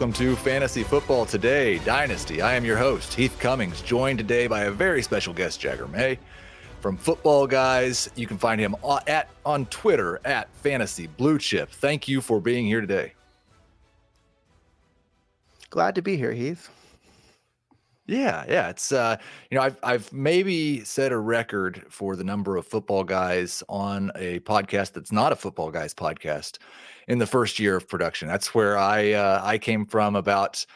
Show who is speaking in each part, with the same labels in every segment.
Speaker 1: welcome to Fantasy Football Today Dynasty. I am your host, Heath Cummings, joined today by a very special guest, Jagger May from Footballguys. You can find him at on Twitter at Fantasy Blue Chip. Thank you for being here today.
Speaker 2: Glad to be here, Heath.
Speaker 1: Yeah, yeah. It's uh, you know, I've I've maybe set a record for the number of football guys on a podcast that's not a football guys podcast in the first year of production. That's where I uh, I came from about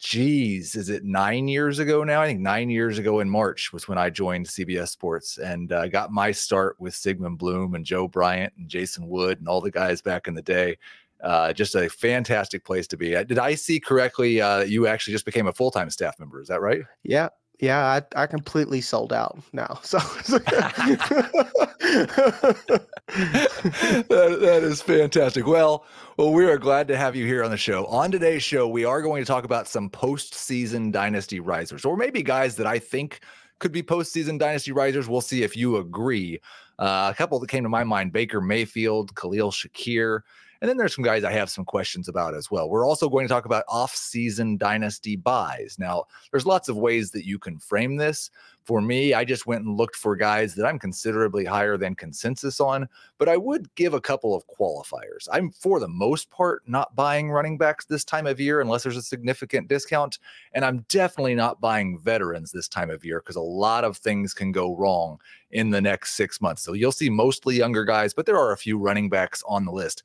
Speaker 1: geez, is it nine years ago now? I think nine years ago in March was when I joined CBS Sports and uh, got my start with Sigmund Bloom and Joe Bryant and Jason Wood and all the guys back in the day. Uh, just a fantastic place to be. Uh, did I see correctly? Uh, you actually just became a full time staff member. Is that right?
Speaker 2: Yeah, yeah. I, I completely sold out now. So
Speaker 1: that, that is fantastic. Well, well, we are glad to have you here on the show. On today's show, we are going to talk about some postseason dynasty risers, or maybe guys that I think could be postseason dynasty risers. We'll see if you agree. Uh, a couple that came to my mind: Baker Mayfield, Khalil Shakir. And then there's some guys I have some questions about as well. We're also going to talk about off-season dynasty buys. Now, there's lots of ways that you can frame this. For me, I just went and looked for guys that I'm considerably higher than consensus on, but I would give a couple of qualifiers. I'm for the most part not buying running backs this time of year unless there's a significant discount, and I'm definitely not buying veterans this time of year because a lot of things can go wrong in the next 6 months. So you'll see mostly younger guys, but there are a few running backs on the list.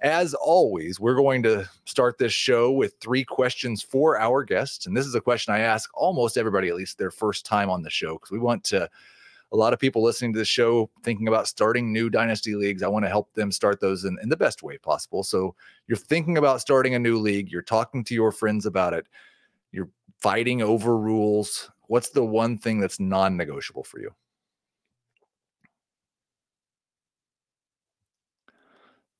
Speaker 1: As always, we're going to start this show with three questions for our guests. And this is a question I ask almost everybody, at least their first time on the show, because we want to, a lot of people listening to the show thinking about starting new dynasty leagues. I want to help them start those in, in the best way possible. So you're thinking about starting a new league, you're talking to your friends about it, you're fighting over rules. What's the one thing that's non negotiable for you?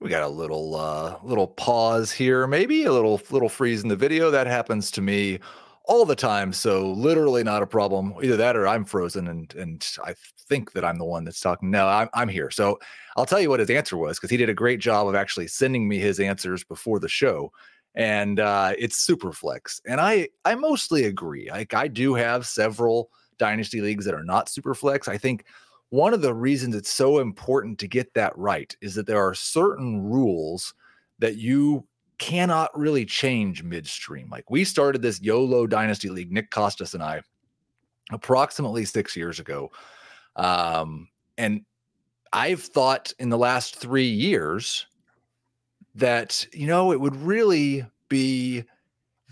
Speaker 1: We got a little uh little pause here maybe a little little freeze in the video. That happens to me all the time so literally not a problem. Either that or i'm frozen and and i think that i'm the one that's talking. No i'm, I'm here. So i'll tell you what his answer was because he did a great job of actually sending me his answers before the show. And uh it's super flex and i i mostly agree. Like i do have several dynasty leagues that are not super flex i think one of the reasons it's so important to get that right is that there are certain rules that you cannot really change midstream. Like we started this YOLO Dynasty League, Nick Costas and I, approximately six years ago. Um, and I've thought in the last three years that, you know, it would really be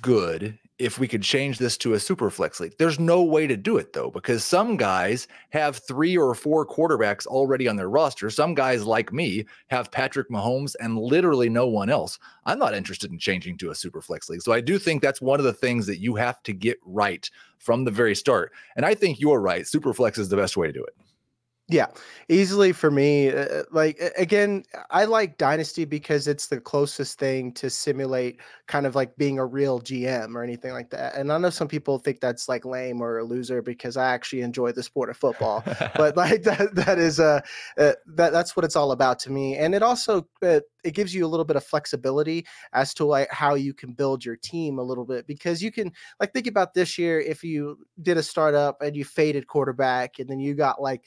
Speaker 1: good if we could change this to a super flex league. There's no way to do it though, because some guys have three or four quarterbacks already on their roster. Some guys like me have Patrick Mahomes and literally no one else. I'm not interested in changing to a super flex league. So I do think that's one of the things that you have to get right from the very start. And I think you're right. Super flex is the best way to do it.
Speaker 2: Yeah, easily for me. Uh, like again, I like Dynasty because it's the closest thing to simulate kind of like being a real GM or anything like that. And I know some people think that's like lame or a loser because I actually enjoy the sport of football. but like that, that is a uh, uh, that that's what it's all about to me. And it also uh, it gives you a little bit of flexibility as to like how you can build your team a little bit because you can like think about this year if you did a startup and you faded quarterback and then you got like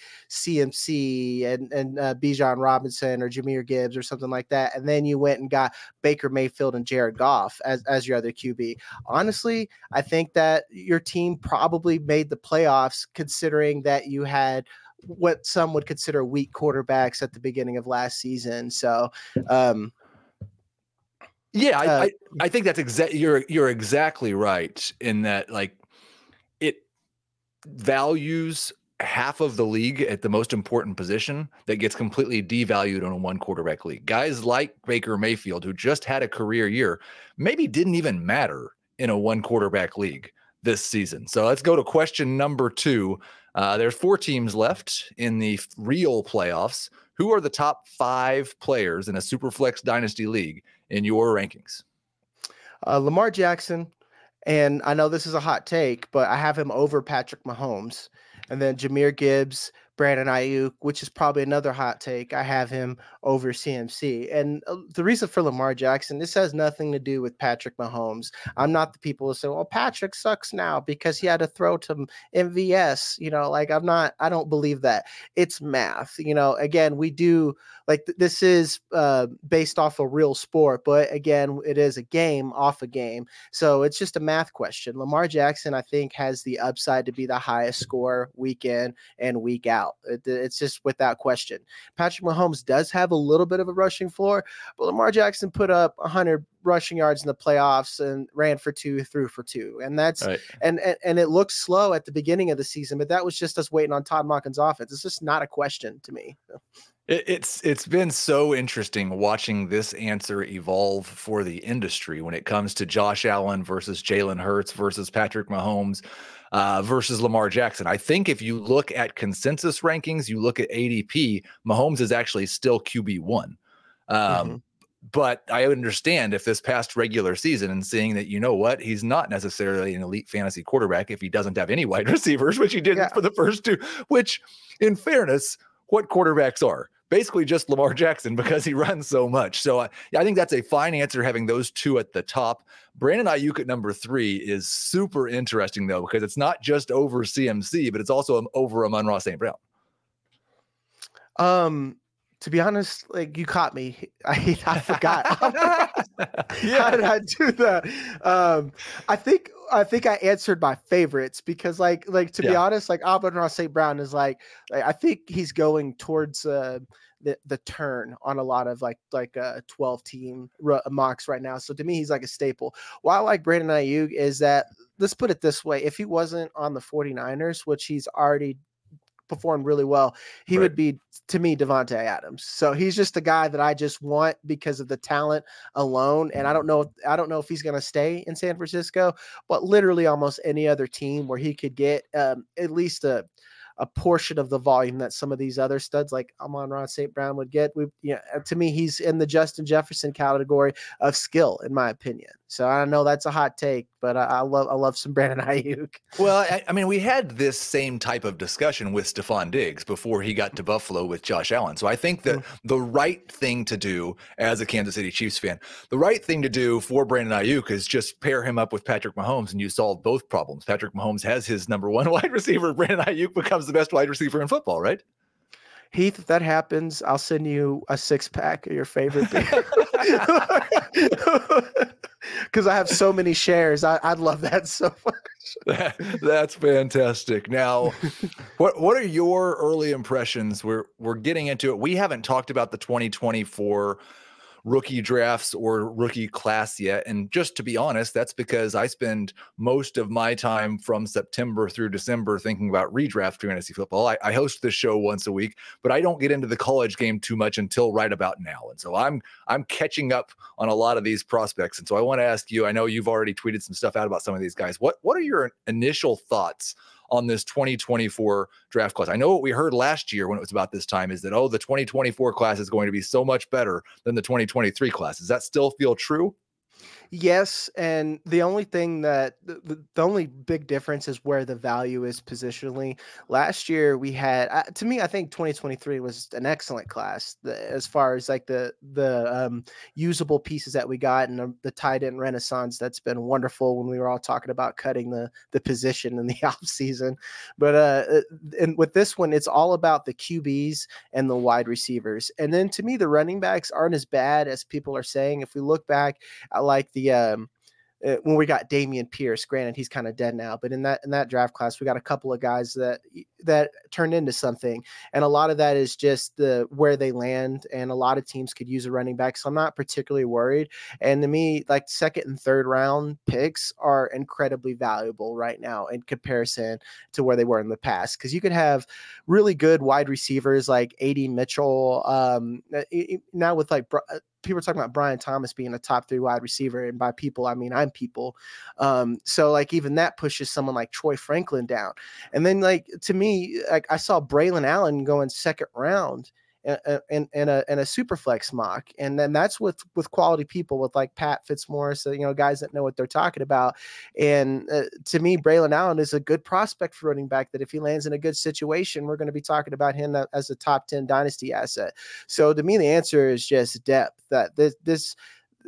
Speaker 2: CMC and and uh, Bijan Robinson or Jahmyr Gibbs or something like that and then you went and got Baker Mayfield and Jared Goff as as your other QB. Honestly, I think that your team probably made the playoffs considering that you had what some would consider weak quarterbacks at the beginning of last season. So, um,
Speaker 1: yeah, I, uh, I, I think that's exactly you're you're exactly right in that like it values half of the league at the most important position that gets completely devalued on a one quarterback league. Guys like Baker Mayfield, who just had a career year, maybe didn't even matter in a one quarterback league this season. So let's go to question number two. Uh, there's four teams left in the real playoffs. Who are the top five players in a Superflex Dynasty League in your rankings?
Speaker 2: Uh, Lamar Jackson, and I know this is a hot take, but I have him over Patrick Mahomes. And then Jahmyr Gibbs, Brandon Aiyuk, which is probably another hot take. I have him over CMC. And uh, the reason for Lamar Jackson, this has nothing to do with Patrick Mahomes. I'm not the people who say, well, Patrick sucks now because he had to throw to MVS. You know, like I'm not, I don't believe that. It's math. You know, again, we do like th- this is uh, based off a real sport, but again, it is a game off a game. So it's just a math question. Lamar Jackson, I think, has the upside to be the highest score week in and week out. It, it's just without question. Patrick Mahomes does have a little bit of a rushing floor, but Lamar Jackson put up 100 rushing yards in the playoffs and ran for two, threw for two, and that's right. and, and and it looked slow at the beginning of the season, but that was just us waiting on Todd Monken's offense. It's just not a question to me.
Speaker 1: It's it's been so interesting watching this answer evolve for the industry when it comes to Josh Allen versus Jalen Hurts versus Patrick Mahomes uh, versus Lamar Jackson. I think if you look at consensus rankings, you look at ADP, Mahomes is actually still QB one. Um, mm-hmm. But I understand if this past regular season and seeing that you know what he's not necessarily an elite fantasy quarterback if he doesn't have any wide receivers, which he didn't yeah. for the first two. Which, in fairness, what quarterbacks are. Basically, just Lamar Jackson because he runs so much. So I, I think that's a fine answer having those two at the top. Brandon Aiyuk at number three is super interesting though because it's not just over CMC, but it's also over Amon-Ra St. Brown.
Speaker 2: Um, to be honest, like you caught me. I I forgot. yeah, how did I do that? Um, I think I think I answered my favorites because, like, like to yeah. be honest, like Amon-Ra St. Brown is like, like, I think he's going towards uh, the the turn on a lot of like like uh 12 team r- mocks right now. So to me, he's like a staple. Why I like Brandon Aiyuk is that let's put it this way: if he wasn't on the 49ers, which he's already performed really well, he right. would be to me Davante Adams. So he's just a guy that I just want because of the talent alone. And I don't know, I don't know if he's going to stay in San Francisco, but literally almost any other team where he could get um, at least a a portion of the volume that some of these other studs like Amon-Ra St. Brown would get. We, you know, to me, he's in the Justin Jefferson category of skill, in my opinion. So I know that's a hot take, but I, I love I love some Brandon Aiyuk.
Speaker 1: Well, I, I, mean, we had this same type of discussion with Stefon Diggs before he got to Buffalo with Josh Allen. So I think that mm-hmm. the right thing to do as a Kansas City Chiefs fan, the right thing to do for Brandon Aiyuk is just pair him up with Patrick Mahomes, and you solve both problems. Patrick Mahomes has his number one wide receiver. Brandon Aiyuk becomes the best wide receiver in football, right?
Speaker 2: Heath, if that happens, I'll send you a six pack of your favorite beer. Because I have so many shares. I, would love that so much.
Speaker 1: that's fantastic. Now, what what are your early impressions? We're we're getting into it. We haven't talked about the 2024 rookie drafts or rookie class yet. And just to be honest, that's because I spend most of my time from September through December thinking about redraft fantasy football. I, I host this show once a week, but I don't get into the college game too much until right about now. And so I'm I'm catching up on a lot of these prospects. And so I want to ask you, I know you've already tweeted some stuff out about some of these guys. What what are your initial thoughts on this 2024 draft class. I know what we heard last year when it was about this time is that, oh, the 2024 class is going to be so much better than the 2023 class. Does that still feel true?
Speaker 2: Yes, and the only thing that the, the only big difference is where the value is positionally. Last year we had uh, to me I think 2023 was an excellent class the, as far as like the the um, usable pieces that we got and the, the tight end renaissance that's been wonderful when we were all talking about cutting the the position in the off season. But uh, uh and with this one it's all about the QBs and the wide receivers. And then to me the running backs aren't as bad as people are saying. If we look back at like the the um, uh, when we got Dameon Pierce. Granted, he's kind of dead now, but in that in that draft class, we got a couple of guys that that turned into something, and a lot of that is just the where they land. And a lot of teams could use a running back, so I'm not particularly worried. And to me, like second and third round picks are incredibly valuable right now in comparison to where they were in the past, because you could have really good wide receivers like Ad Mitchell. Um, now with like uh, people are talking about Brian Thomas being a top three wide receiver, and by people I mean I'm people. Um, so like even that pushes someone like Troy Franklin down. And then like to me, like I saw Braylon Allen going second round, in, in a in a super flex mock, and then that's with with quality people with like Pat Fitzmaurice, you know, guys that know what they're talking about. And uh, to me, Braylon Allen is a good prospect for running back. That if he lands in a good situation, we're going to be talking about him as a top ten dynasty asset. So to me, the answer is just depth. That this this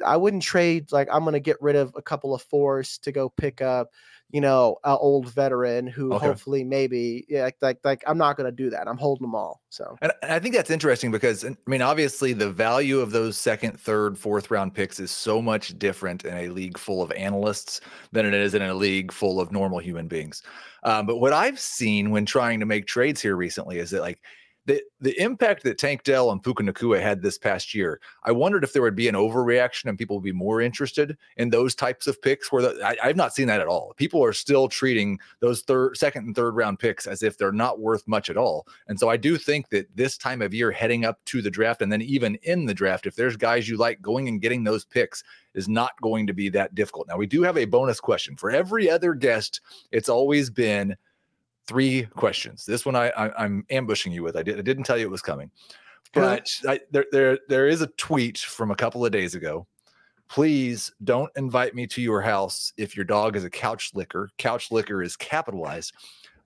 Speaker 2: I wouldn't trade like I'm going to get rid of a couple of fours to go pick up you know, an old veteran who okay. hopefully maybe yeah, like, like like I'm not going to do that. I'm holding them all. So,
Speaker 1: and I think that's interesting because I mean, obviously, the value of those second, third, fourth round picks is so much different in a league full of analysts than it is in a league full of normal human beings. Um, but what I've seen when trying to make trades here recently is that like the the impact that Tank Dell and Puka Nacua had this past year, I wondered if there would be an overreaction and people would be more interested in those types of picks. Where the, I, have not seen that at all. People are still treating those third, second, and third round picks as if they're not worth much at all. And so I do think that this time of year, heading up to the draft, and then even in the draft, if there's guys you like, going and getting those picks is not going to be that difficult. Now we do have a bonus question for every other guest. It's always been three questions. This one I, I am ambushing you with. I, did, I didn't tell you it was coming, but I, there there there is a tweet from a couple of days ago. Please don't invite me to your house if your dog is a couch licker. Couch licker is capitalized.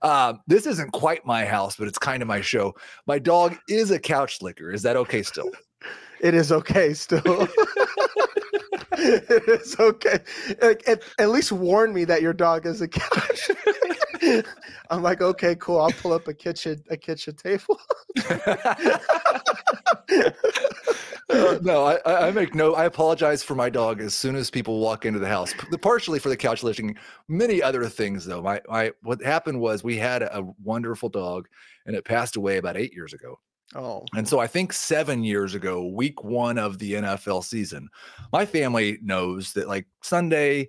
Speaker 1: Uh, this isn't quite my house, but it's kind of my show. My dog is a couch licker. Is that okay still?
Speaker 2: It is okay still. it is okay. At, at, least warn me that your dog is a couch. I'm like, okay, cool. I'll pull up a kitchen a kitchen table.
Speaker 1: uh, no, I, I make no. I apologize for my dog as soon as people walk into the house. Partially for the couch lifting, many other things though. My my what happened was we had a wonderful dog, and it passed away about eight years ago. Oh. And so I think seven years ago, week one of the NFL season, my family knows that like Sunday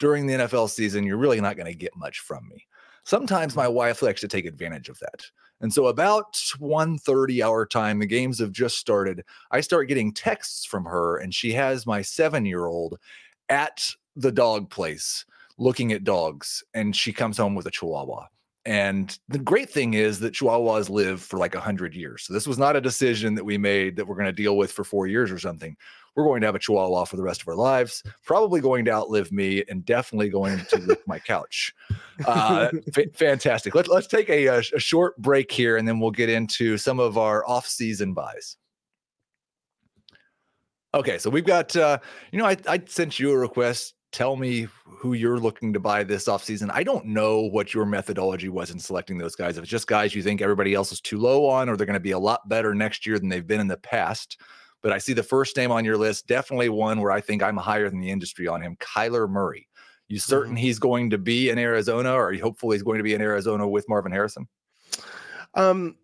Speaker 1: during the NFL season, you're really not going to get much from me. Sometimes my wife likes to take advantage of that. And so about 1:30 hour time, the games have just started. I start getting texts from her, and she has my seven-year-old at the dog place looking at dogs, and she comes home with a chihuahua. And the great thing is that Chihuahuas live for like 100 years. So this was not a decision that we made that we're going to deal with for four years or something. We're going to have a Chihuahua for the rest of our lives, probably going to outlive me and definitely going to lick my couch. Uh, f- fantastic. Let, let's take a, a, short break here and then we'll get into some of our off season buys. Okay, so we've got, uh, you know, I, I sent you a request tell me who you're looking to buy this offseason. I don't know what your methodology was in selecting those guys. If it's just guys you think everybody else is too low on, or they're going to be a lot better next year than they've been in the past. But I see the first name on your list, definitely one where I think I'm higher than the industry on him, Kyler Murray. You certain mm-hmm. he's going to be in Arizona, or hopefully he's going to be in Arizona with Marvin Harrison?
Speaker 2: Um,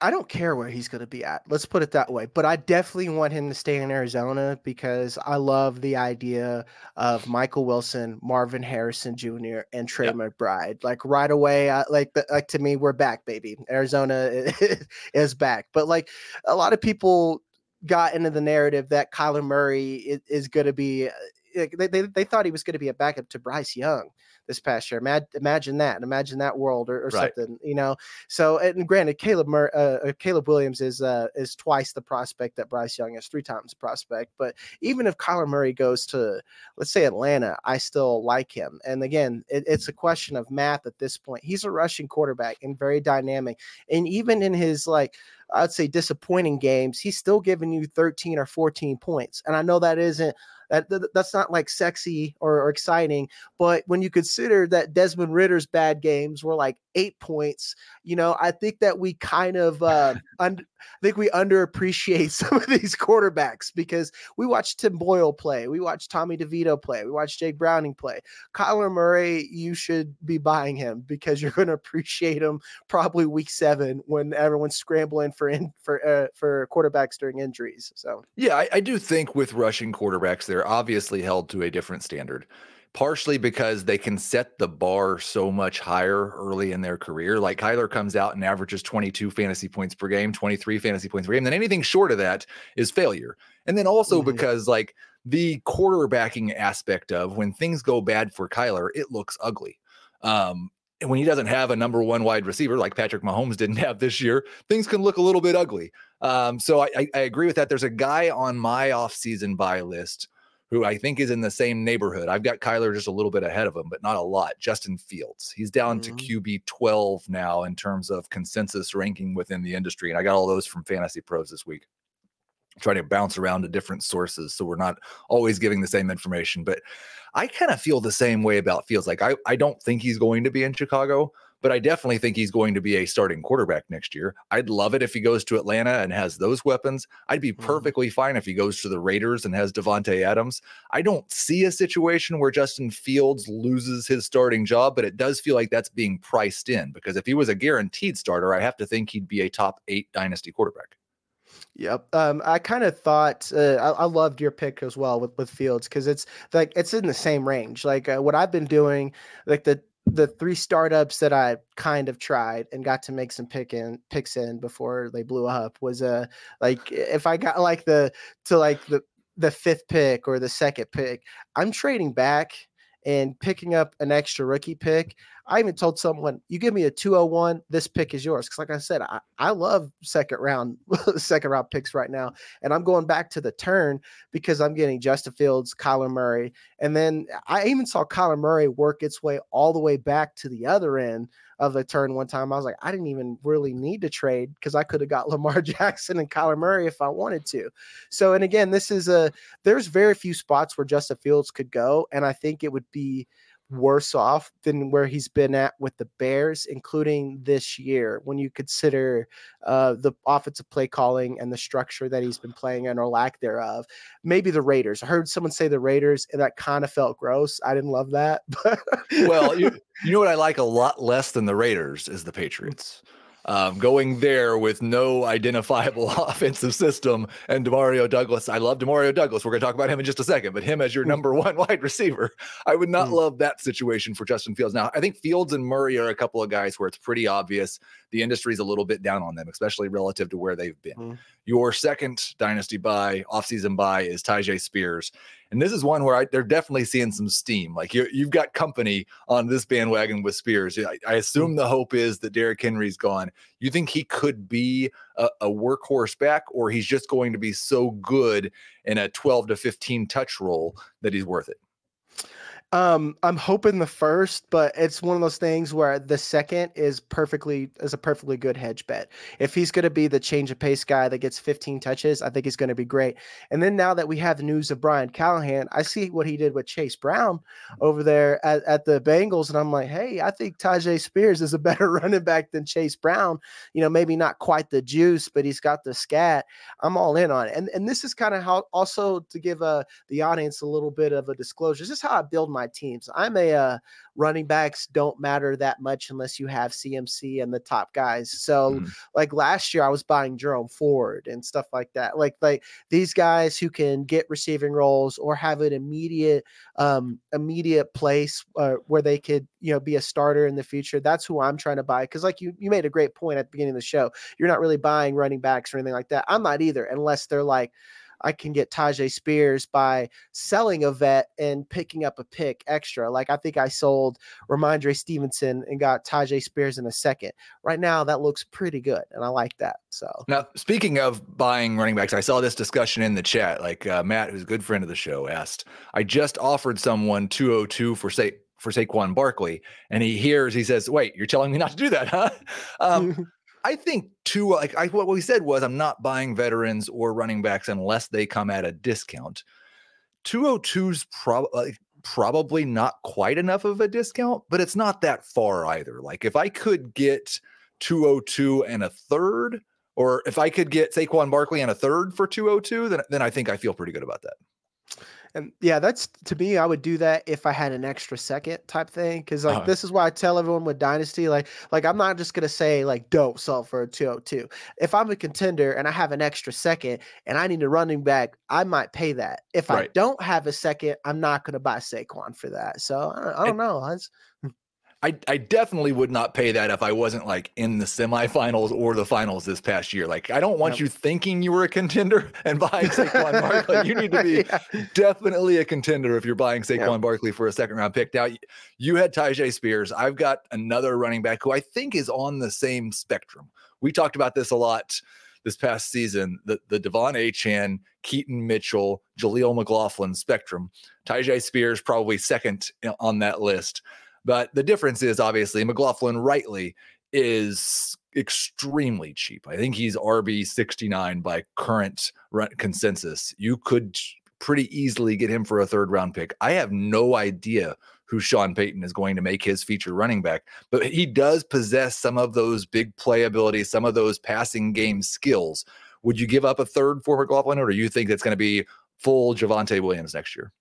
Speaker 2: I don't care where he's going to be at. Let's put it that way. But I definitely want him to stay in Arizona because I love the idea of Michael Wilson, Marvin Harrison Jr., and Trey yep. McBride. Like right away, I, like like to me, we're back, baby. Arizona is back. But like a lot of people got into the narrative that Kyler Murray is, is going to be. Uh, they, they, they thought he was going to be a backup to Bryce Young this past year. Imagine, that. Imagine that world or, or right. something, you know. So, and granted, Caleb Mur- uh, uh, Caleb Williams is uh, is twice the prospect that Bryce Young is, three times the prospect. But even if Kyler Murray goes to, let's say Atlanta, I still like him. And again, it, it's a question of math at this point. He's a rushing quarterback and very dynamic, and even in his like. I'd say disappointing games, he's still giving you 13 or 14 points. And I know that isn't that, that that's not like sexy or, or, exciting. But when you consider that Desmond Ridder's bad games were like eight points, you know, I think that we kind of uh, un- I think we underappreciate some of these quarterbacks because we watched Tim Boyle play, we watched Tommy DeVito play, we watched Jake Browning play. Kyler Murray, you should be buying him because you're going to appreciate him probably week seven when everyone's scrambling for in, for uh, for quarterbacks during injuries. So
Speaker 1: yeah, I, I do think with rushing quarterbacks, they're obviously held to a different standard partially because they can set the bar so much higher early in their career. Like Kyler comes out and averages 22 fantasy points per game, 23 fantasy points per game. Then anything short of that is failure. And then also mm-hmm. because like the quarterbacking aspect of when things go bad for Kyler, it looks ugly. Um, when he doesn't have a number one wide receiver like Patrick Mahomes didn't have this year, things can look a little bit ugly. Um, so I, I, I, agree with that. There's a guy on my offseason buy list who I think is in the same neighborhood. I've got Kyler just a little bit ahead of him, but not a lot. Justin Fields. He's down mm-hmm. to QB 12 now in terms of consensus ranking within the industry. And I got all those from Fantasy Pros this week. trying to bounce around to different sources so we're not always giving the same information. But I kind of feel the same way about Fields. Like I, I don't think he's going to be in Chicago but I definitely think he's going to be a starting quarterback next year. I'd love it if he goes to Atlanta and has those weapons. I'd be mm-hmm. perfectly fine if he goes to the Raiders and has Davante Adams. I don't see a situation where Justin Fields loses his starting job, but it does feel like that's being priced in because if he was a guaranteed starter, I have to think he'd be a top eight dynasty quarterback.
Speaker 2: Yep. Um, I kind of thought uh, I, I, loved your pick as well with with Fields because it's like it's in the same range. Like uh, what I've been doing, like the the three startups that I kind of tried and got to make some pick in picks in before they blew up was a uh, like if I got like the to like the the fifth pick or the second pick, I'm trading back and picking up an extra rookie pick. I even told someone, you give me a 201, this pick is yours. Cause like I said, I, I love second round, second round picks right now. And I'm going back to the turn because I'm getting Justin Fields, Kyler Murray. And then I even saw Kyler Murray work its way all the way back to the other end of the turn one time. I was like, I didn't even really need to trade because I could have got Lamar Jackson and Kyler Murray if I wanted to. So, and again, this is a there's very few spots where Justin Fields could go, and I think it would be worse off than where he's been at with the Bears, including this year, when you consider uh, the offensive play calling and the structure that he's been playing in or lack thereof. Maybe the Raiders. I heard someone say the Raiders, and that kind of felt gross. I didn't love that.
Speaker 1: well, you, you know what I like a lot less than the Raiders is the Patriots. Um, going there with no identifiable offensive system and Demario Douglas. I love Demario Douglas. We're going to talk about him in just a second, but him as your hmm. number one wide receiver, I would not mm. love that situation for Justin Fields. Now, I think Fields and Murray are a couple of guys where it's pretty obvious the industry's a little bit down on them, especially relative to where they've been. Mm. Your second dynasty buy, offseason buy is Tyjae Spears. And this is one where I, they're definitely seeing some steam. Like you, have got company on this bandwagon with Spears. I, I, assume the hope is that Derrick Henry's gone. You think he could be a, a workhorse back, or he's just going to be so good in a 12 to 15 touch role that he's worth it?
Speaker 2: Um, I'm hoping the first, but it's one of those things where the second is perfectly is a perfectly good hedge bet. If he's going to be the change of pace guy that gets 15 touches, I think he's going to be great. And then now that we have news of Brian Callahan, I see what he did with Chase Brown over there at, at the Bengals, and I'm like, hey, I think Tyjae Spears is a better running back than Chase Brown. You know, maybe not quite the juice, but he's got the scat. I'm all in on it. And and this is kind of how also to give uh the audience a little bit of a disclosure. This is how I build my my teams. I'm a uh, running backs don't matter that much unless you have CMC and the top guys. So mm. like last year I was buying Jerome Ford and stuff like that. Like like these guys who can get receiving roles or have an immediate um immediate place uh, where they could, you know, be a starter in the future. That's who I'm trying to buy cuz like you you made a great point at the beginning of the show. You're not really buying running backs or anything like that. I'm not either unless they're like I can get Tyjae Spears by selling a vet and picking up a pick extra. Like I think I sold Rhamondre Stevenson and got Tyjae Spears in a second. Right now, that looks pretty good, and I like that. So
Speaker 1: now, speaking of buying running backs, I saw this discussion in the chat. Like uh, Matt, who's a good friend of the show, asked, "I just offered someone 202 for say." For Saquon Barkley, and he hears, he says, "Wait, you're telling me not to do that, huh?" Um, I think too, like I, what we said was, I'm not buying veterans or running backs unless they come at a discount. 202's probably like, probably not quite enough of a discount, but it's not that far either. Like if I could get 202 and a third, or if I could get Saquon Barkley and a third for 202, then then I think I feel pretty good about that.
Speaker 2: And yeah, that's to me, I would do that if I had an extra second type thing. Cause like uh-huh. this is why I tell everyone with Dynasty, like, like I'm not just gonna say like don't sell for a 202. If I'm a contender and I have an extra second and I need a running back, I might pay that. If right. I don't have a second, I'm not gonna buy Saquon for that. So I, I don't know.
Speaker 1: I, I definitely would not pay that if I wasn't like in the semifinals or the finals this past year. Like, I don't want yep. you thinking you were a contender and buying Saquon Barkley. You need to be yeah. definitely a contender if you're buying Saquon yep. Barkley for a second round pick. Now, you had Tyjae Spears. I've got another running back who I think is on the same spectrum. We talked about this a lot this past season, the, the De'Von Achane, Keaton Mitchell, Jaleel McLaughlin spectrum. Tyjae Spears probably second eh, on that list. But the difference is obviously McLaughlin rightly is extremely cheap. I think he's RB 69 by current consensus. You could pretty easily get him for a third round pick. I have no idea who Sean Payton is going to make his feature running back, but he does possess some of those big playability, some of those passing game skills. Would you give up a third for McLaughlin, or do you think that's going to be full Javonte Williams next year?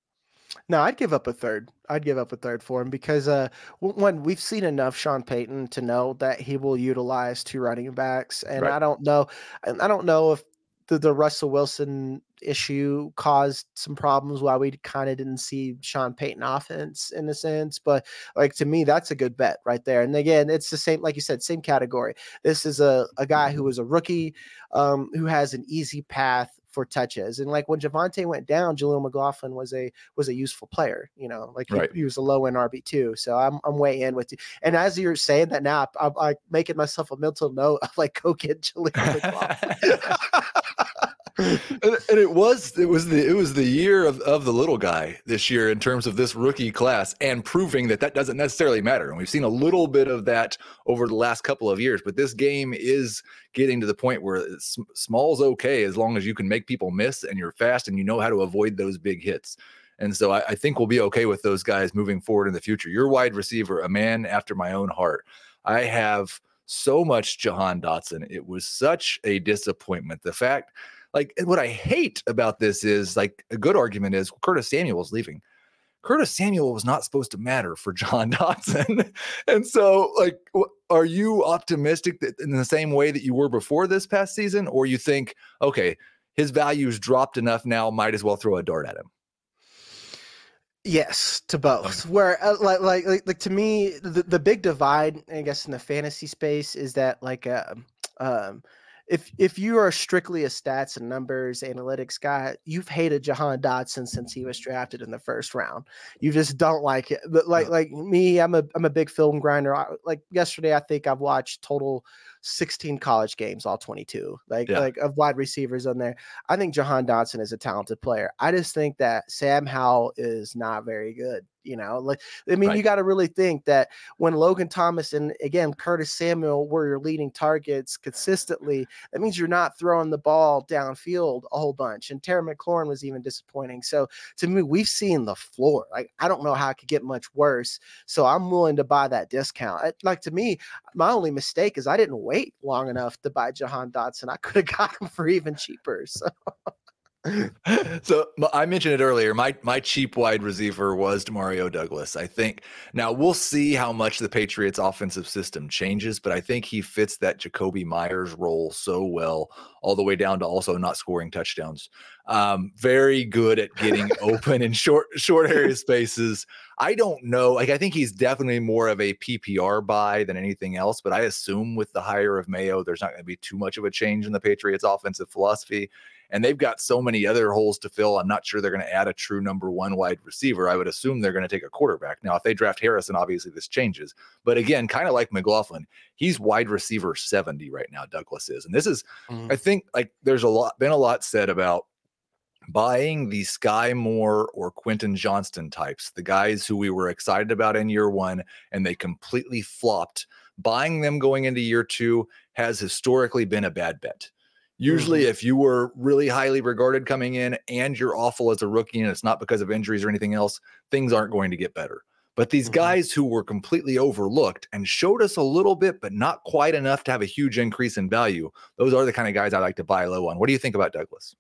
Speaker 2: No, I'd give up a third. I'd give up a third for him because uh, when we've seen enough Sean Payton to know that he will utilize two running backs, and right. I don't know, and I don't know if the, the Russell Wilson issue caused some problems why we kind of didn't see Sean Payton offense in a sense. But like to me, that's a good bet right there. And again, it's the same, like you said, same category. This is a, a guy who was a rookie um, who has an easy path for touches. And like when Javonte went down, Jaleel McLaughlin was a was a useful player. You know, like right. he, he, was a low end RB two. So I'm I'm way in with you. And as you're saying that now, I'm, I'm making myself a mental note of like go get Jaleel McLaughlin.
Speaker 1: and, and, it was it was the it was the year of, of the little guy this year in terms of this rookie class and proving that that doesn't necessarily matter and we've seen a little bit of that over the last couple of years but this game is getting to the point where small's okay as long as you can make people miss and you're fast and you know how to avoid those big hits and so I, I think we'll be okay with those guys moving forward in the future your wide receiver a man after my own heart i have so much Jahan Dotson. It was such a disappointment. The fact like what I hate about this is like a good argument is Curtis Samuel is leaving. Curtis Samuel was not supposed to matter for Jahan Dotson. and so, like, are you optimistic that in the same way that you were before this past season, or you think, okay, his value's dropped enough now, might as well throw a dart at him?
Speaker 2: Yes, to both. Okay. Where uh, like, like like like to me, the, the big divide, I guess, in the fantasy space is that like uh, um if if you are strictly a stats and numbers analytics guy, you've hated Jahan Dotson since he was drafted in the first round. You just don't like it. But like like me, I'm a I'm a big film grinder. I, like yesterday, I think I've watched total 16 college games, all 22. Like yeah. like of wide receivers on there. I think Jahan Dotson is a talented player. I just think that Sam Howell is not very good. You know, like I mean, right. you got to really think that when Logan Thomas and again Curtis Samuel were your leading targets consistently, that means you're not throwing the ball downfield a whole bunch. And Terry McLaurin was even disappointing. So to me, we've seen the floor. Like I don't know how it could get much worse. So I'm willing to buy that discount. Like to me, my only mistake is I didn't wait long enough to buy Jahan Dotson. I could have got him for even cheaper. So
Speaker 1: so I mentioned it earlier. My my cheap wide receiver was Demario Douglas. I think now we'll see how much the Patriots offensive system changes, but I think he fits that Jakobi Meyers role so well, all the way down to also not scoring touchdowns. Um, very good at getting open in short short area spaces. I don't know. Like I think he's definitely more of a PPR buy than anything else, but I assume with the hire of Mayo, there's not going to be too much of a change in the Patriots offensive philosophy and they've got so many other holes to fill. I'm not sure they're going to add a true number one wide receiver. I would assume they're going to take a quarterback. Now, if they draft Harrison, obviously this changes. But again, kind of like McLaughlin, he's wide receiver 70 right now, Douglas is. And this is, mm-hmm. I think, like there's a lot, been a lot said about buying the Skyy Moore or Quentin Johnston types, the guys who we were excited about in year one and they completely flopped. Buying them going into year two has historically been a bad bet. Usually, mm-hmm. if you were really highly regarded coming in and you're awful as a rookie and it's not because of injuries or anything else, things aren't going to get better. But these mm-hmm. guys who were completely overlooked and showed us a little bit, but not quite enough to have a huge increase in value, those are the kind of guys I like to buy low on. What do you think about Douglas?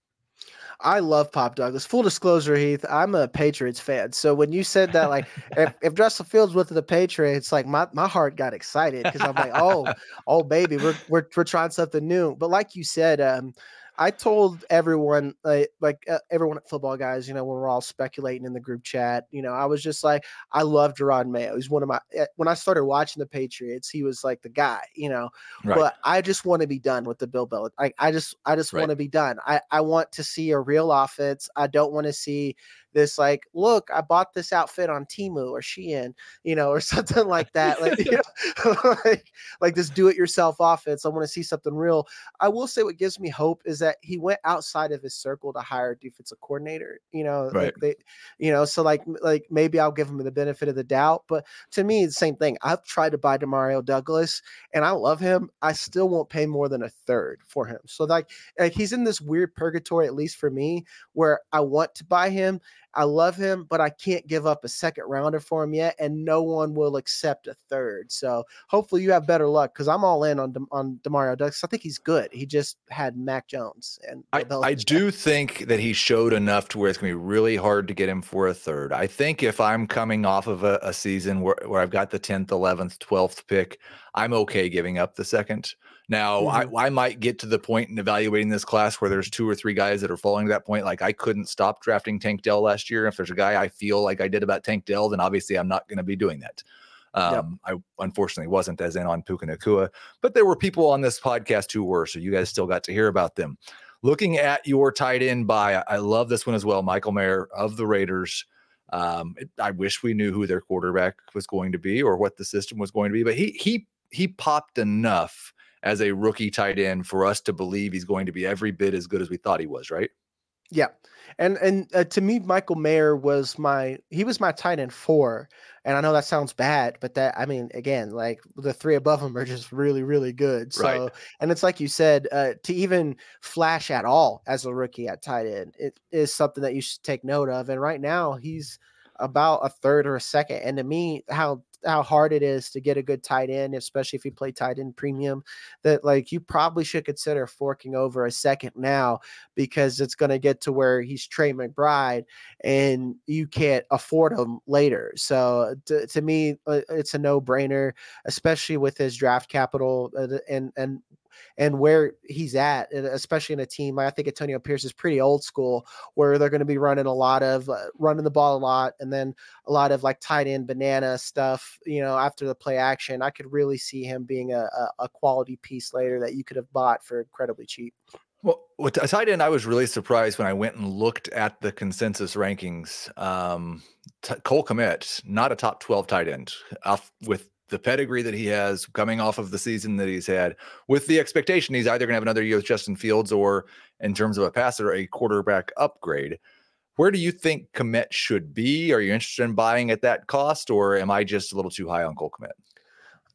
Speaker 2: I love Pop Douglas. Full disclosure, Heath, I'm a Patriots fan. So when you said that, like, if, if Fields went to the Patriots, like my, my heart got excited because I'm like, oh, oh baby, we're, we're we're trying something new. But like you said, um, I told everyone, like, like uh, everyone at Footballguys, you know, when we're all speculating in the group chat, you know, I was just like, I love Jerod Mayo. He's one of my. Eh, when I started watching the Patriots, he was like the guy, you know. Right. But I just want to be done with the Bill Belichick. I, I just, I just right. want to be done. I, I want to see a real offense. I don't want to see this like look i bought this outfit on Temu or shein you know or something like that like you know, like, like this do it yourself offense i want to see something real. I will say what gives me hope is that he went outside of his circle to hire a defensive coordinator you know right. like they you know so like like maybe i'll give him the benefit of the doubt but to me the same thing. I've tried to buy demario douglas and i love him i still won't pay more than a third for him. So like like he's in this weird purgatory at least for me where i want to buy him I love him, but I can't give up a second rounder for him yet, and no one will accept a third. So hopefully you have better luck because I'm all in on De- on Demario Douglas. I think he's good. He just had Mac Jones, and
Speaker 1: I, I do think that he showed enough to where it's gonna be really hard to get him for a third. I think if I'm coming off of a, a season where, where I've got the 10th, 11th, 12th pick, I'm okay giving up the second. Now, mm-hmm. I, I might get to the point in evaluating this class where there's two or three guys that are falling to that point. Like I couldn't stop drafting Tank Dell last year. If there's a guy I feel like I did about Tank Dell, then obviously I'm not going to be doing that. Um, yep. I unfortunately wasn't as in on Puka Nacua, but there were people on this podcast who were. So you guys still got to hear about them. Looking at your tight end by, I love this one as well. Michael Mayer of the Raiders. Um, it, I wish we knew who their quarterback was going to be or what the system was going to be, but he he he popped enough as a rookie tight end for us to believe he's going to be every bit as good as we thought he was, right?
Speaker 2: Yeah. And and uh, to me, Michael Mayer was my he was my tight end four, and I know that sounds bad, but that I mean, again, like the three above him are just really really good. So, right. and it's like you said, uh, to even flash at all as a rookie at tight end, it is something that you should take note of. And right now, he's about a third or a second. And to me, how how hard it is to get a good tight end, especially if you play tight end premium, that like you probably should consider forking over a second now because it's going to get to where he's Trey McBride and you can't afford him later. So to, to me, uh, it's a no brainer, especially with his draft capital uh, and and and where he's at, especially in a team. I think Antonio Pierce is pretty old school, where they're going to be running a lot of uh, running the ball a lot, and then a lot of like tight end banana stuff. You know, after the play action, I could really see him being a, a, a quality piece later that you could have bought for incredibly cheap.
Speaker 1: Well, with tight end, I was really surprised when I went and looked at the consensus rankings. Um, t- Cole Kmet, not a top 12 tight end, off with the pedigree that he has coming off of the season that he's had, with the expectation he's either going to have another year with Justin Fields or, in terms of a passer, a quarterback upgrade. Where do you think Kmet should be? Are you interested in buying at that cost, or am I just a little too high on Cole Kmet?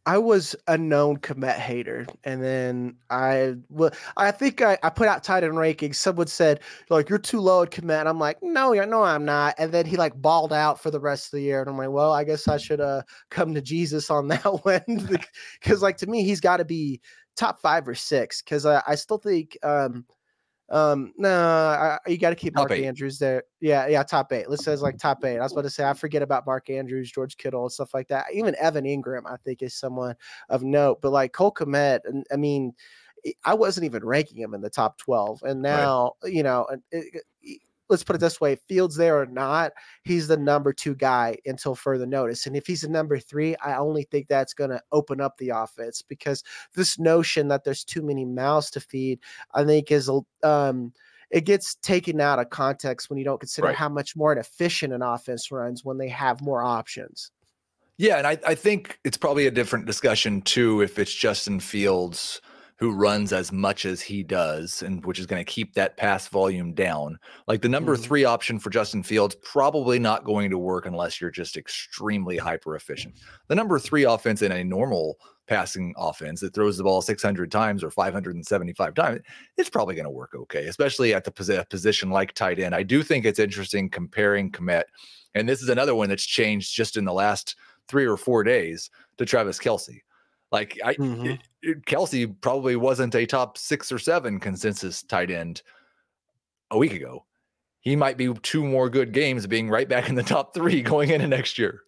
Speaker 2: I was a known Kmet hater, and then I well, I think I, I put out tight end rankings. Someone said like you're too low at Kmet. I'm like, no, yeah, no, I'm not. And then he like balled out for the rest of the year, and I'm like, well, I guess I should uh come to Jesus on that one because like to me, he's got to be top five or six because I, I still think um um, no, I, you got to keep top Mark eight. Andrews there. Yeah, yeah, top eight. Let's say it's like top eight. I was about to say I forget about Mark Andrews, George Kittle, and stuff like that. Even Evan Engram, I think, is someone of note. But like Cole and I mean, I wasn't even ranking him in the top twelve, and now right. you know, it, let's put it this way Fields there or not, he's the number two guy until further notice. And if he's the number three, I only think that's going to open up the offense because this notion that there's too many mouths to feed, I think is, um, it gets taken out of context when you don't consider right. how much more efficient an offense runs when they have more options.
Speaker 1: Yeah, and I, I think it's probably a different discussion too if it's Justin Fields who runs as much as he does, and which is going to keep that pass volume down. Like the number mm-hmm. three option for Justin Fields, probably not going to work unless you're just extremely hyper efficient. The number three offense in a normal passing offense that throws the ball 600 times or 575 times, it's probably going to work okay, especially at the position like tight end. I do think it's interesting comparing Kmet, and this is another one that's changed just in the last three or four days to Travis Kelce. Like I, mm-hmm. it, it, Kelce probably wasn't a top six or seven consensus tight end a week ago. He might be two more good games being right back in the top three going into next year.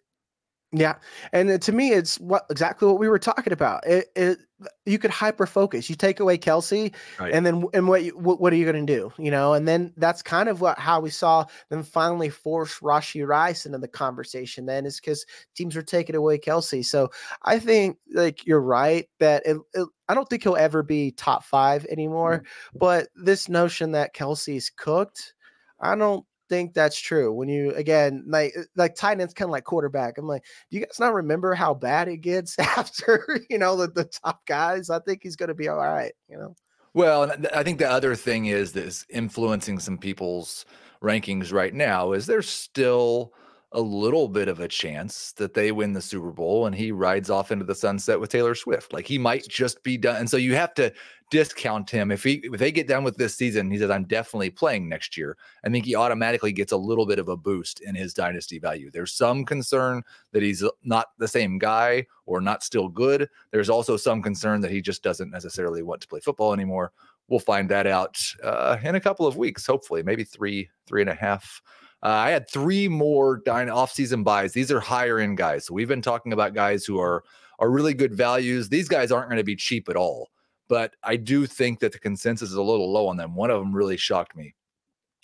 Speaker 2: Yeah, and to me, it's what exactly what we were talking about. It, it you could hyper focus. You take away Kelce, right. and then and what, you, what what are you going to do? You know, and then that's kind of what how we saw them finally force Rashee Rice into the conversation. Then is because teams were taking away Kelce. So I think like you're right that it, it, I don't think he'll ever be top five anymore. Mm-hmm. But this notion that Kelce's cooked, I don't think that's true. When you again like uh, like tight ends kind of like quarterback. I'm like, do you guys not remember how bad it gets after you know the, the top guys? I think he's going to be all right. You know.
Speaker 1: Well, I think the other thing is this influencing some people's rankings right now is there's still a little bit of a chance that they win the Super Bowl and he rides off into the sunset with Taylor Swift. Like he might just be done. And so you have to discount him if he if they get done with this season. He says I'm definitely playing next year. I think he automatically gets a little bit of a boost in his dynasty value. There's some concern that he's not the same guy or not still good. There's also some concern that he just doesn't necessarily want to play football anymore. We'll find that out uh, in a couple of weeks, hopefully, maybe three, three and a half uh, I had three more dine off-season buys. These are higher end guys. So we've been talking about guys who are are really good values. These guys aren't going to be cheap at all, but I do think that the consensus is a little low on them. One of them really shocked me.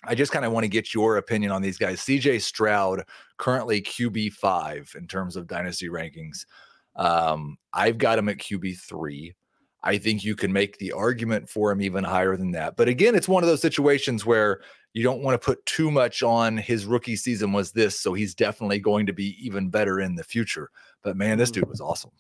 Speaker 1: I just kind of want to get your opinion on these guys. CJ Stroud, currently QB five in terms of dynasty rankings. Um, I've got him at QB three. I think you can make the argument for him even higher than that. But again, it's one of those situations where you don't want to put too much on his rookie season was this, so he's definitely going to be even better in the future. But man, this dude mm. was awesome.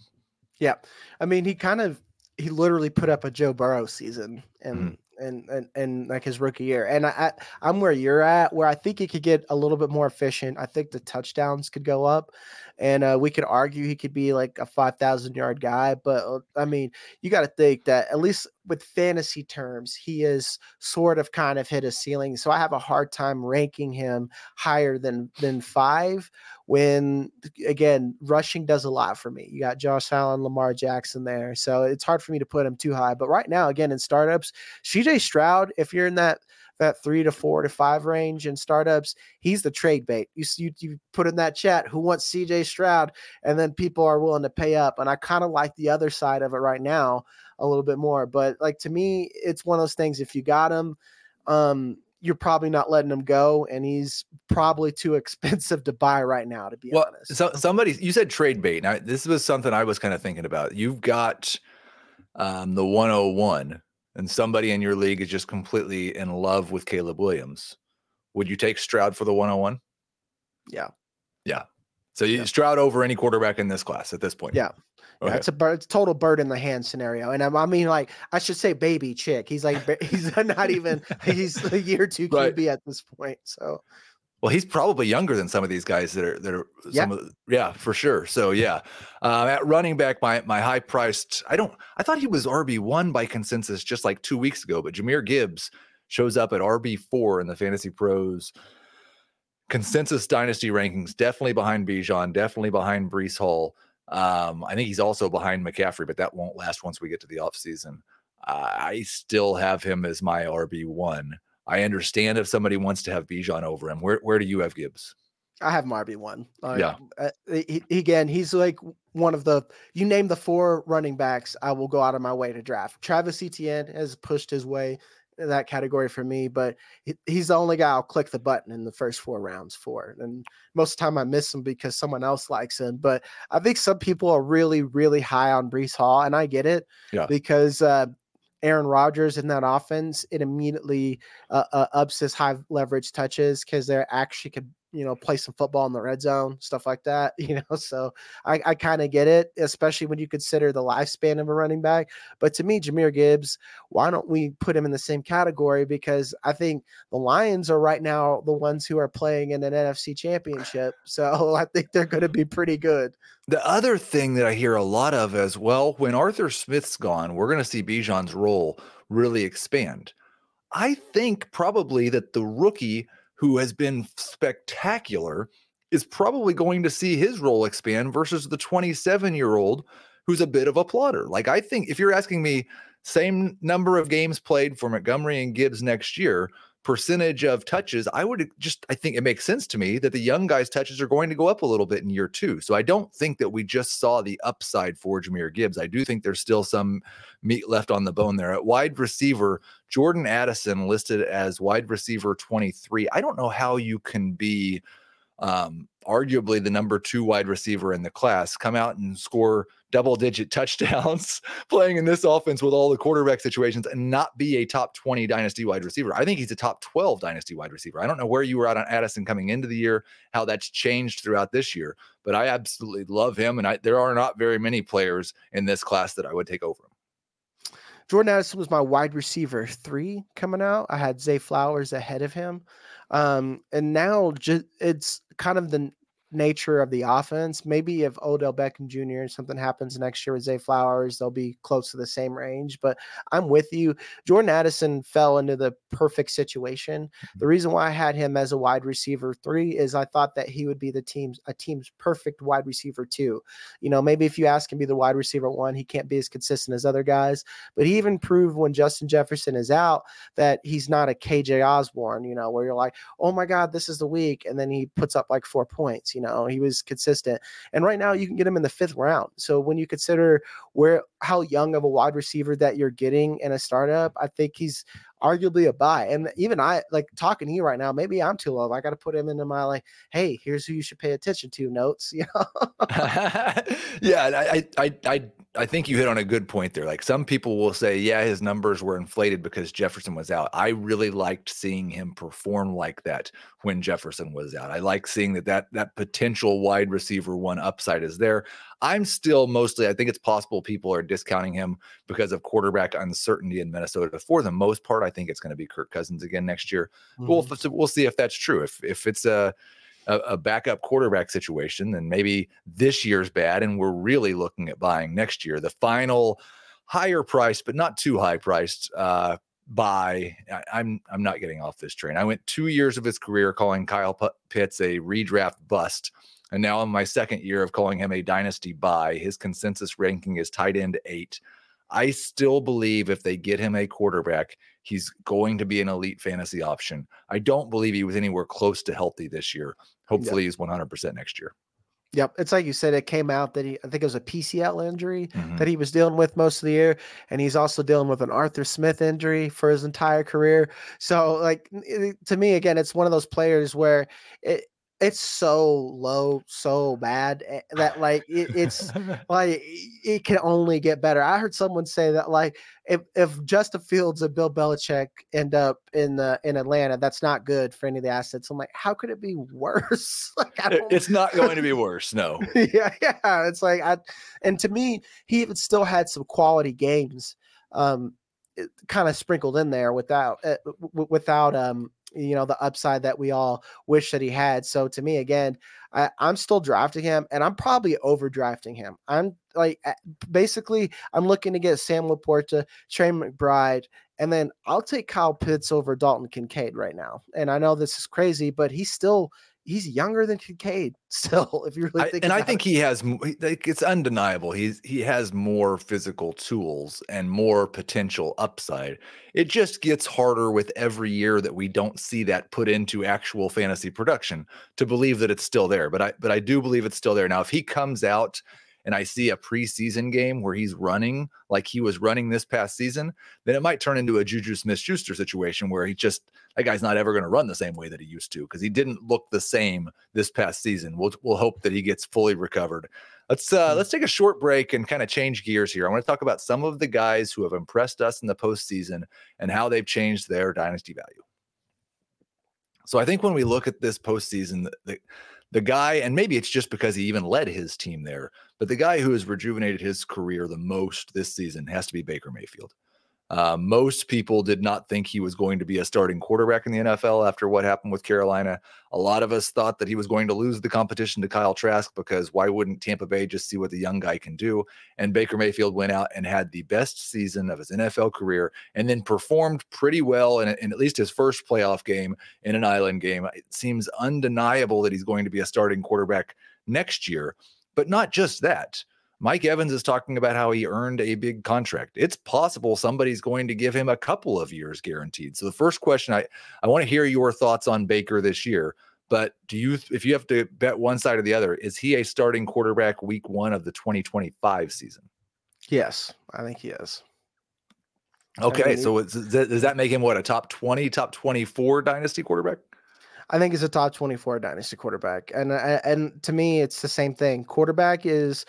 Speaker 2: Yeah. I mean, he kind of he literally put up a Joe Burrow season and mm and, and and like his rookie year. And I, I am where you're at, where I think he could get a little bit more efficient. I think the touchdowns could go up, and uh, we could argue he could be like a five thousand yard guy. But uh, I mean, you got to think that at least with fantasy terms, he is sort of kind of hit a ceiling. So I have a hard time ranking him higher than than five. When again, rushing does a lot for me. You got Josh Allen, Lamar Jackson there, so it's hard for me to put him too high. But right now, again in startups, CJ Stroud, if you're in that that three to four to five range in startups, he's the trade bait. You you, you put in that chat who wants CJ Stroud, and then people are willing to pay up. And I kind of like the other side of it right now a little bit more. But like to me, it's one of those things. If you got him, um, you're probably not letting him go, and he's probably too expensive to buy right now. To be well, honest,
Speaker 1: so somebody you said trade bait. Now this was something I was kind of thinking about. You've got um, the 101 and somebody in your league is just completely in love with Caleb Williams, would you take Stroud for the 101?
Speaker 2: Yeah.
Speaker 1: Yeah. So you yeah. Stroud over any quarterback in this class at this point.
Speaker 2: Yeah. Okay. It's a bird, it's total bird in the hand scenario, and I, I, mean, like I should say, baby chick. He's like, he's not even. He's a year two QB right. at this point. So,
Speaker 1: well, he's probably younger than some of these guys that are that are yeah, of, yeah for sure. So yeah, uh, at running back, my my high priced. I don't. I thought he was RB one by consensus just like two weeks ago, but Jahmyr Gibbs shows up at RB four in the Fantasy Pros consensus dynasty rankings. Definitely behind Bijan. Definitely behind Breece Hall. Um, I think he's also behind McCaffrey, but that won't last once we get to the offseason. Uh, I still have him as my RB one. I understand if somebody wants to have Bijan over him. Where where do you have Gibbs?
Speaker 2: I have him RB one. Yeah. Uh, he, again, he's like one of the you name the four running backs. I will go out of my way to draft. Travis Etienne has pushed his way in that category for me, but he, he's the only guy I'll click the button in the first four rounds for. And most of the time I miss him because someone else likes him. But I think some people are really, really high on Breece Hall, and I get it. Yeah. Because uh, Aaron Rodgers in that offense, it immediately uh, uh, ups his high leverage touches because they're actually could you know play some football in the red zone, stuff like that. You know, so I, I kind of get it, especially when you consider the lifespan of a running back. But to me, Jahmyr Gibbs, why don't we put him in the same category? Because I think the Lions are right now the ones who are playing in an NFC championship, so I think they're going to be pretty good.
Speaker 1: The other thing that I hear a lot of as well, when Arthur Smith's gone, we're going to see Bijan's role really expand. I think probably that the rookie who has been spectacular is probably going to see his role expand versus the 27 year old who's a bit of a plotter. Like, I think if you're asking me, same number of games played for Montgomery and Gibbs next year, percentage of touches, I would just I think it makes sense to me that the young guys' touches are going to go up a little bit in year two. So I don't think that we just saw the upside for Jahmyr Gibbs. I do think there's still some meat left on the bone there. At wide receiver, Jordan Addison listed as wide receiver 23. I don't know how you can be um, arguably the number two wide receiver in the class, come out and score double digit touchdowns playing in this offense with all the quarterback situations and not be a top 20 dynasty wide receiver. I think he's a top 12 dynasty wide receiver. I don't know where you were at on Addison coming into the year, how that's changed throughout this year, but I absolutely love him. And I, there are not very many players in this class that I would take over him.
Speaker 2: Jordan Addison was my wide receiver three coming out. I had Zay Flowers ahead of him. Um, and now just it's kind of the nature of the offense. Maybe if Odell Beckham Jr. and something happens next year with Zay Flowers, they'll be close to the same range. But I'm with you. Jordan Addison fell into the perfect situation. Mm-hmm. The reason why I had him as a wide receiver three is I thought that he would be the team's a team's perfect wide receiver two. You know, maybe if you ask him to be the wide receiver one, he can't be as consistent as other guys. But he even proved when Justin Jefferson is out that he's not a KJ Osborn. you know, where you're like, oh my God, this is the week. And then he puts up like four points, you know, he was consistent. And right now you can get him in the fifth round. So when you consider where how young of a wide receiver that you're getting in a startup, I think he's arguably a buy. And even I like talking to you right now, maybe I'm too low. I got to put him into my like, hey, here's who you should pay attention to notes. You know?
Speaker 1: yeah, I, I I I think you hit on a good point there. Like some people will say, yeah, his numbers were inflated because Jefferson was out. I really liked seeing him perform like that when Jefferson was out. I like seeing that that that potential wide receiver one upside is there. I'm still mostly, I think it's possible people are discounting him because of quarterback uncertainty in Minnesota. For the most part, I think it's going to be Kirk Cousins again next year. Mm-hmm. We'll we'll see if that's true. If if it's a a, a backup quarterback situation, then maybe this year's bad, and we're really looking at buying next year. The final higher priced, but not too high priced uh, buy. I'm I'm not getting off this train. I went two years of his career calling Kyle Pitts a redraft bust. And now in my second year of calling him a dynasty buy, his consensus ranking is tight end eight. I still believe if they get him a quarterback, he's going to be an elite fantasy option. I don't believe he was anywhere close to healthy this year. Hopefully, yep. he's 100% next year.
Speaker 2: Yep. It's like you said, it came out that he, I think it was a PCL injury mm-hmm. that he was dealing with most of the year. And he's also dealing with an Arthur Smith injury for his entire career. So, like, it, to me, again, it's one of those players where it, it's so low, so bad eh, that like it, it's like it can only get better. I heard someone say that like if if Justin Fields and Bill Belichick end up in the in Atlanta, that's not good for any of the assets. I'm like, how could it be worse? like
Speaker 1: it's not going to be worse. No.
Speaker 2: yeah, yeah. It's like I and to me, he even still had some quality games, um, kind of sprinkled in there without uh, w- without um you know the upside that we all wish that he had. So to me, again, I, am still drafting him, and I'm probably overdrafting him. I'm like basically I'm looking to get Sam LaPorta, Trey McBride, and then I'll take Kyle Pitts over Dalton Kincaid right now. And I know this is crazy, but he's still he's younger than Kincaid still. If you really think,
Speaker 1: I, and I think it. he has, like, it's undeniable. He's he has more physical tools and more potential upside. It just gets harder with every year that we don't see that put into actual fantasy production to believe that it's still there. But I but I do believe it's still there. Now, if he comes out and I see a preseason game where he's running like he was running this past season, then it might turn into a Juju Smith Schuster situation where he just, that guy's not ever going to run the same way that he used to because he didn't look the same this past season. We'll, we'll hope that he gets fully recovered. Let's uh, mm-hmm. let's take a short break and kind of change gears here. I want to talk about some of the guys who have impressed us in the postseason and how they've changed their dynasty value. So I think when we look at this postseason, the, the, the guy, and maybe it's just because he even led his team there, but the guy who has rejuvenated his career the most this season has to be Baker Mayfield. Uh, most people did not think he was going to be a starting quarterback in the NFL after what happened with Carolina. A lot of us thought that he was going to lose the competition to Kyle Trask because why wouldn't Tampa Bay just see what the young guy can do? And Baker Mayfield went out and had the best season of his NFL career and then performed pretty well in, in at least his first playoff game in an island game. It seems undeniable that he's going to be a starting quarterback next year. But not just that. Mike Evans is talking about how he earned a big contract. It's possible somebody's going to give him a couple of years guaranteed. So the first question I I want to hear your thoughts on Baker this year. But do you if you have to bet one side or the other, is he a starting quarterback week 1 of the 2025 season?
Speaker 2: Yes, I think he is.
Speaker 1: Okay, I mean, so does that make him what a top 20, top 24 dynasty quarterback?
Speaker 2: I think he's a top 24 dynasty quarterback. And and to me it's the same thing. Quarterback is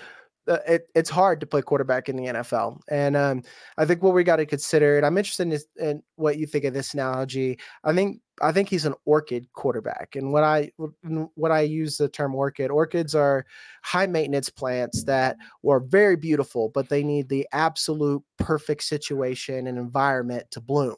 Speaker 2: it, it's hard to play quarterback in the NFL. And um, I think what we got to consider, and I'm interested in, this, in, what you think of this analogy. I think I think he's an orchid quarterback. And when I what I use the term orchid, orchids are high maintenance plants that were very beautiful, but they need the absolute perfect situation and environment to bloom.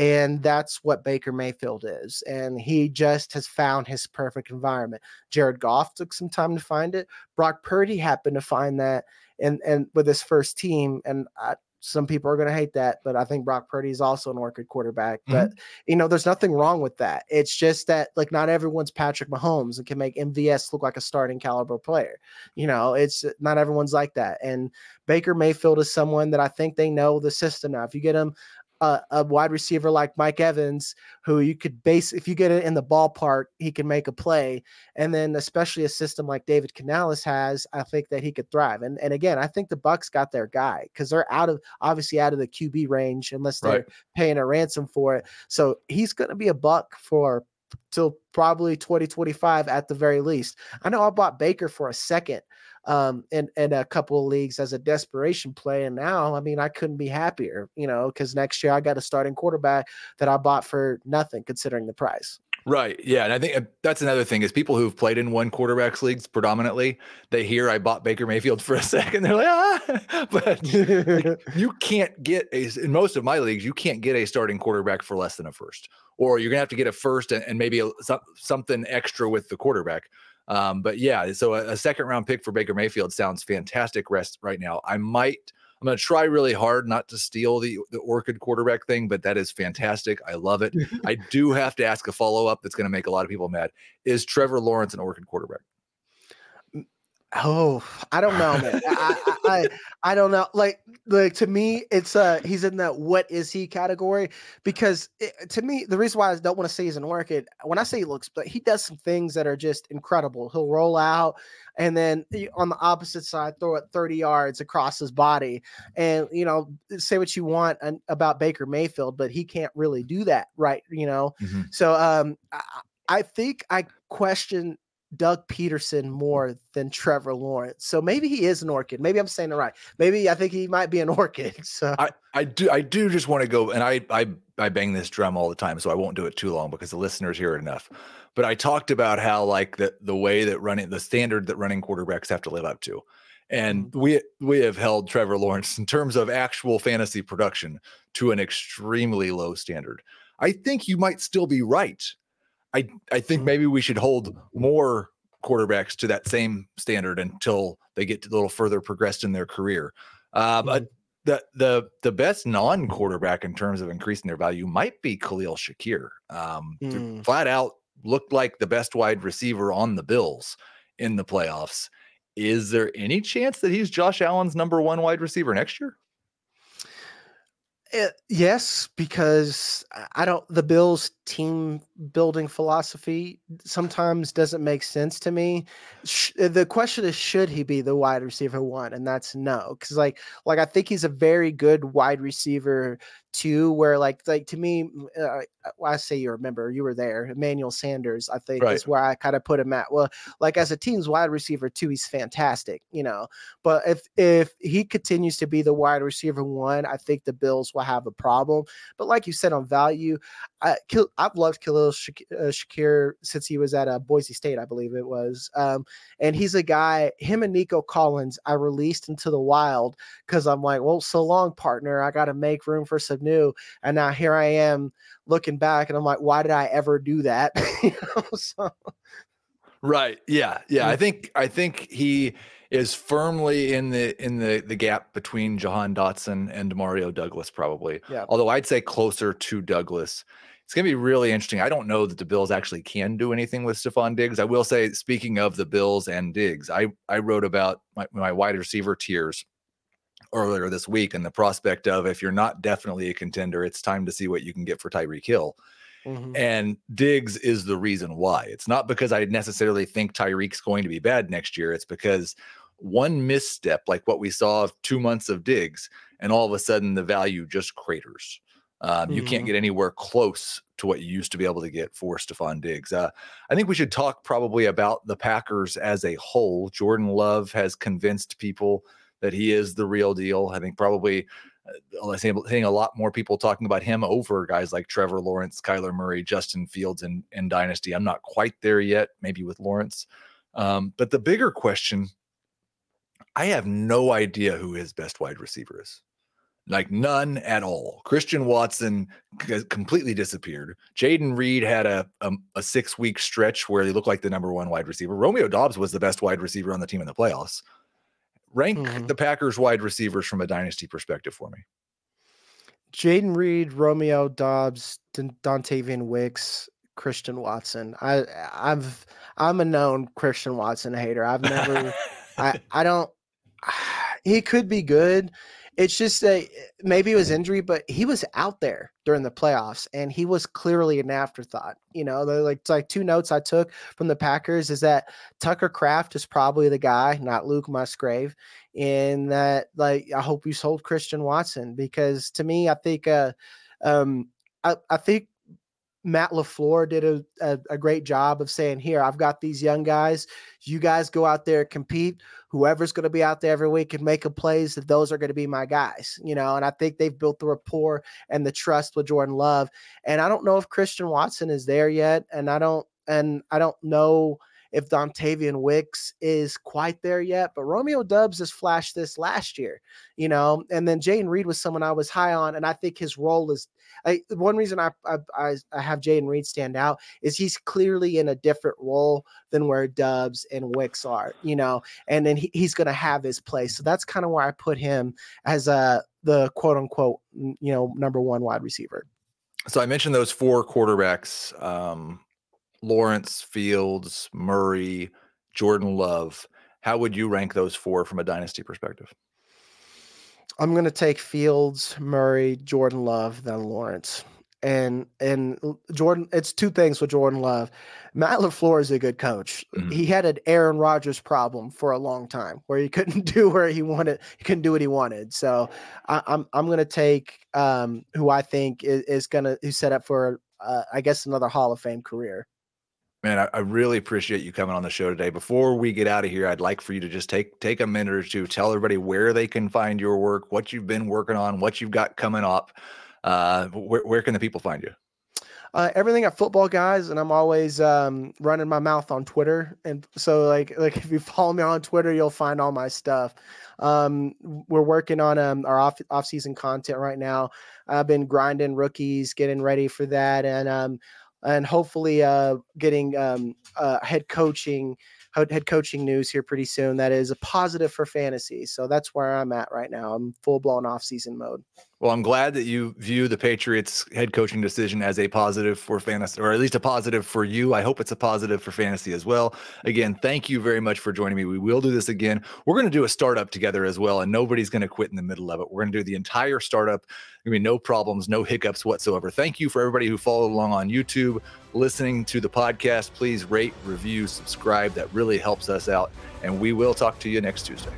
Speaker 2: And that's what Baker Mayfield is. And he just has found his perfect environment. Jared Goff took some time to find it. Brock Purdy happened to find that and and with his first team. And I, some people are going to hate that, but I think Brock Purdy is also an orchid quarterback. Mm-hmm. But you know, there's nothing wrong with that. It's just that like not everyone's Patrick Mahomes and can make MVS look like a starting caliber player. You know, it's not everyone's like that. And Baker Mayfield is someone that I think they know the system now. If you get him a, a, wide receiver like Mike Evans, who you could base if you get it in the ballpark, he can make a play. And then especially a system like David Canales has, I think that he could thrive. And and again, I think the Bucs got their guy because they're out of obviously out of the QB range unless they're right. paying a ransom for it. So he's going to be a buck for till probably 2025 at the very least. I know I bought Baker for a second um, in, in a couple of leagues as a desperation play. And now, I mean, I couldn't be happier, you know, because next year I got a starting quarterback that I bought for nothing considering the price.
Speaker 1: Right. Yeah. And I think uh, that's another thing is people who've played in one quarterbacks leagues predominantly, they hear I bought Baker Mayfield for a second. They're like, ah, but like, you can't get a, in most of my leagues, you can't get a starting quarterback for less than a first, or you're going to have to get a first and, and maybe a, something extra with the quarterback. Um, but yeah, so a, a, second round pick for Baker Mayfield sounds fantastic rest right now. I might, I'm going to try really hard not to steal the, the orchid quarterback thing, but that is fantastic. I love it. I do have to ask a follow up that's going to make a lot of people mad. Is Trevor Lawrence an orchid quarterback?
Speaker 2: Oh, I don't know, man. I, I, I don't know. Like, like to me, it's uh, he's in that what is he category because it, to me, the reason why I don't want to say he's an orchid, when I say he looks, but he does some things that are just incredible. He'll roll out and then on the opposite side, throw it 30 yards across his body. And you know, say what you want about Baker Mayfield, but he can't really do that, right? You know, mm-hmm. so um, I, I think I question Doug Pederson more than Trevor Lawrence. So maybe he is an orchid. Maybe I'm saying it right. Maybe I think he might be an orchid. So
Speaker 1: I, I do I do just want to go and I I I bang this drum all the time, so I won't do it too long because the listeners hear it enough. But I talked about how like the the way that running the standard that running quarterbacks have to live up to. And mm-hmm. we we have held Trevor Lawrence in terms of actual fantasy production to an extremely low standard. I think you might still be right I I think maybe we should hold more quarterbacks to that same standard until they get a little further progressed in their career. Uh, but mm-hmm. the the the best non quarterback in terms of increasing their value might be Khalil Shakir. Um, mm. Flat out looked like the best wide receiver on the Bills in the playoffs. Is there any chance that he's Josh Allen's number one wide receiver next year?
Speaker 2: Uh, yes, because I don't. The Bills' team building philosophy sometimes doesn't make sense to me. Sh- uh, the question is, should he be the wide receiver one? And that's no, because like, like I think he's a very good wide receiver too. Where like, like to me, uh, I say you remember you were there, Emmanuel Sanders. I think right. is where I kind of put him at. Well, like as a team's wide receiver too, he's fantastic, you know. But if if he continues to be the wide receiver one, I think the Bills will have a problem. But like you said on value, I, I've loved Khalil uh, Shakir since he was at uh, Boise State, I believe it was. Um, and he's a guy, him and Nico Collins, I released into the wild because I'm like, well, so long, partner. I got to make room for some new. And now here I am looking back and I'm like, why did I ever do that? you know, so.
Speaker 1: Right. Yeah. Yeah. I think, I think he, is firmly in the in the the gap between Jahan Dotson and Mario Douglas, probably. Yeah. Although I'd say closer to Douglas It's going to be really interesting. I don't know that the Bills actually can do anything with Stefon Diggs. I will say, speaking of the Bills and Diggs, I, I wrote about my, my wide receiver tiers earlier this week and the prospect of if you're not definitely a contender, it's time to see what you can get for Tyreek Hill. Mm-hmm. And Diggs is the reason why. It's not because I necessarily think Tyreek's going to be bad next year. It's because one misstep, like what we saw of two months of Diggs, and all of a sudden the value just craters. Um, mm-hmm. You can't mm-hmm. get anywhere close to what you used to be able to get for Stefon Diggs. Uh, I think we should talk probably about the Packers as a whole. Jordan Love has convinced people that he is the real deal. I think probably uh, seeing a lot more people talking about him over guys like Trevor Lawrence, Kyler Murray, Justin Fields, and, and Dynasty. I'm not quite there yet, maybe with Lawrence. Um, but the bigger question I have no idea who his best wide receiver is. Like none at all. Christian Watson completely disappeared. Jayden Reed had a, a, a six week stretch where he looked like the number one wide receiver. Romeo Doubs was the best wide receiver on the team in the playoffs. Rank mm-hmm. the Packers wide receivers from a dynasty perspective for me.
Speaker 2: Jayden Reed, Romeo Doubs, Dontayvion Wicks, Christian Watson. I I've I'm a known Christian Watson hater. I've never I I don't he could be good. It's just a maybe it was injury, but he was out there during the playoffs, and he was clearly an afterthought. You know, like like two notes I took from the Packers is that Tucker Kraft is probably the guy, not Luke Musgrave, and that like I hope you sold Christian Watson because to me, I think uh, um, I, I think Matt LaFleur did a, a, a, great job of saying, Here, I've got these young guys. You guys go out there, compete. Whoever's going to be out there every week and make a plays, that those are going to be my guys, you know. And I think they've built the rapport and the trust with Jordan Love. And I don't know if Christian Watson is there yet. And I don't, and I don't know if Dontayvion Wicks is quite there yet, but Romeo Doubs has flashed this last year, you know, and then Jayden Reed was someone I was high on, and I think his role is I, one reason I I, I have Jayden Reed stand out is he's clearly in a different role than where Doubs and Wicks are, you know, and then he, he's going to have his place. So that's kind of where I put him as a the quote unquote you know number one wide receiver.
Speaker 1: So I mentioned those four quarterbacks. Um, Lawrence, Fields, Murray, Jordan Love. How would you rank those four from a dynasty perspective?
Speaker 2: I'm going to take Fields, Murray, Jordan Love, then Lawrence. And and Jordan, it's two things with Jordan Love. Matt LaFleur is a good coach. Mm-hmm. He had an Aaron Rodgers problem for a long time where he couldn't do where he wanted, he couldn't do what he wanted. So I, am I'm, I'm gonna take um, who I think is, is gonna who's set up for uh, I guess another Hall of Fame career.
Speaker 1: Man, I, I, really appreciate you coming on the show today. Before we get out of here, I'd like for you to just take take a minute or two, tell everybody where they can find your work, what you've been working on, what you've got coming up. Uh, where, where can the people find you?
Speaker 2: Uh, everything at Footballguys, and I'm always um, running my mouth on Twitter. And so, like, like if you follow me on Twitter, you'll find all my stuff. Um, we're working on um, our off off season content right now. I've been grinding rookies, getting ready for that, and um, and hopefully uh, getting um, uh, head coaching head coaching news here pretty soon. That is a positive for fantasy. So that's where I'm at right now. I'm full blown off season mode.
Speaker 1: Well, I'm glad that you view the Patriots head coaching decision as a positive for fantasy, or at least a positive for you. I hope it's a positive for fantasy as well. Again, thank you very much for joining me. We will do this again. We're going to do a startup together as well, and nobody's going to quit in the middle of it. We're going to do the entire startup. I mean, no problems, no hiccups whatsoever. Thank you for everybody who followed along on YouTube, listening to the podcast. Please rate, review, subscribe. That really helps us out. And we will talk to you next Tuesday.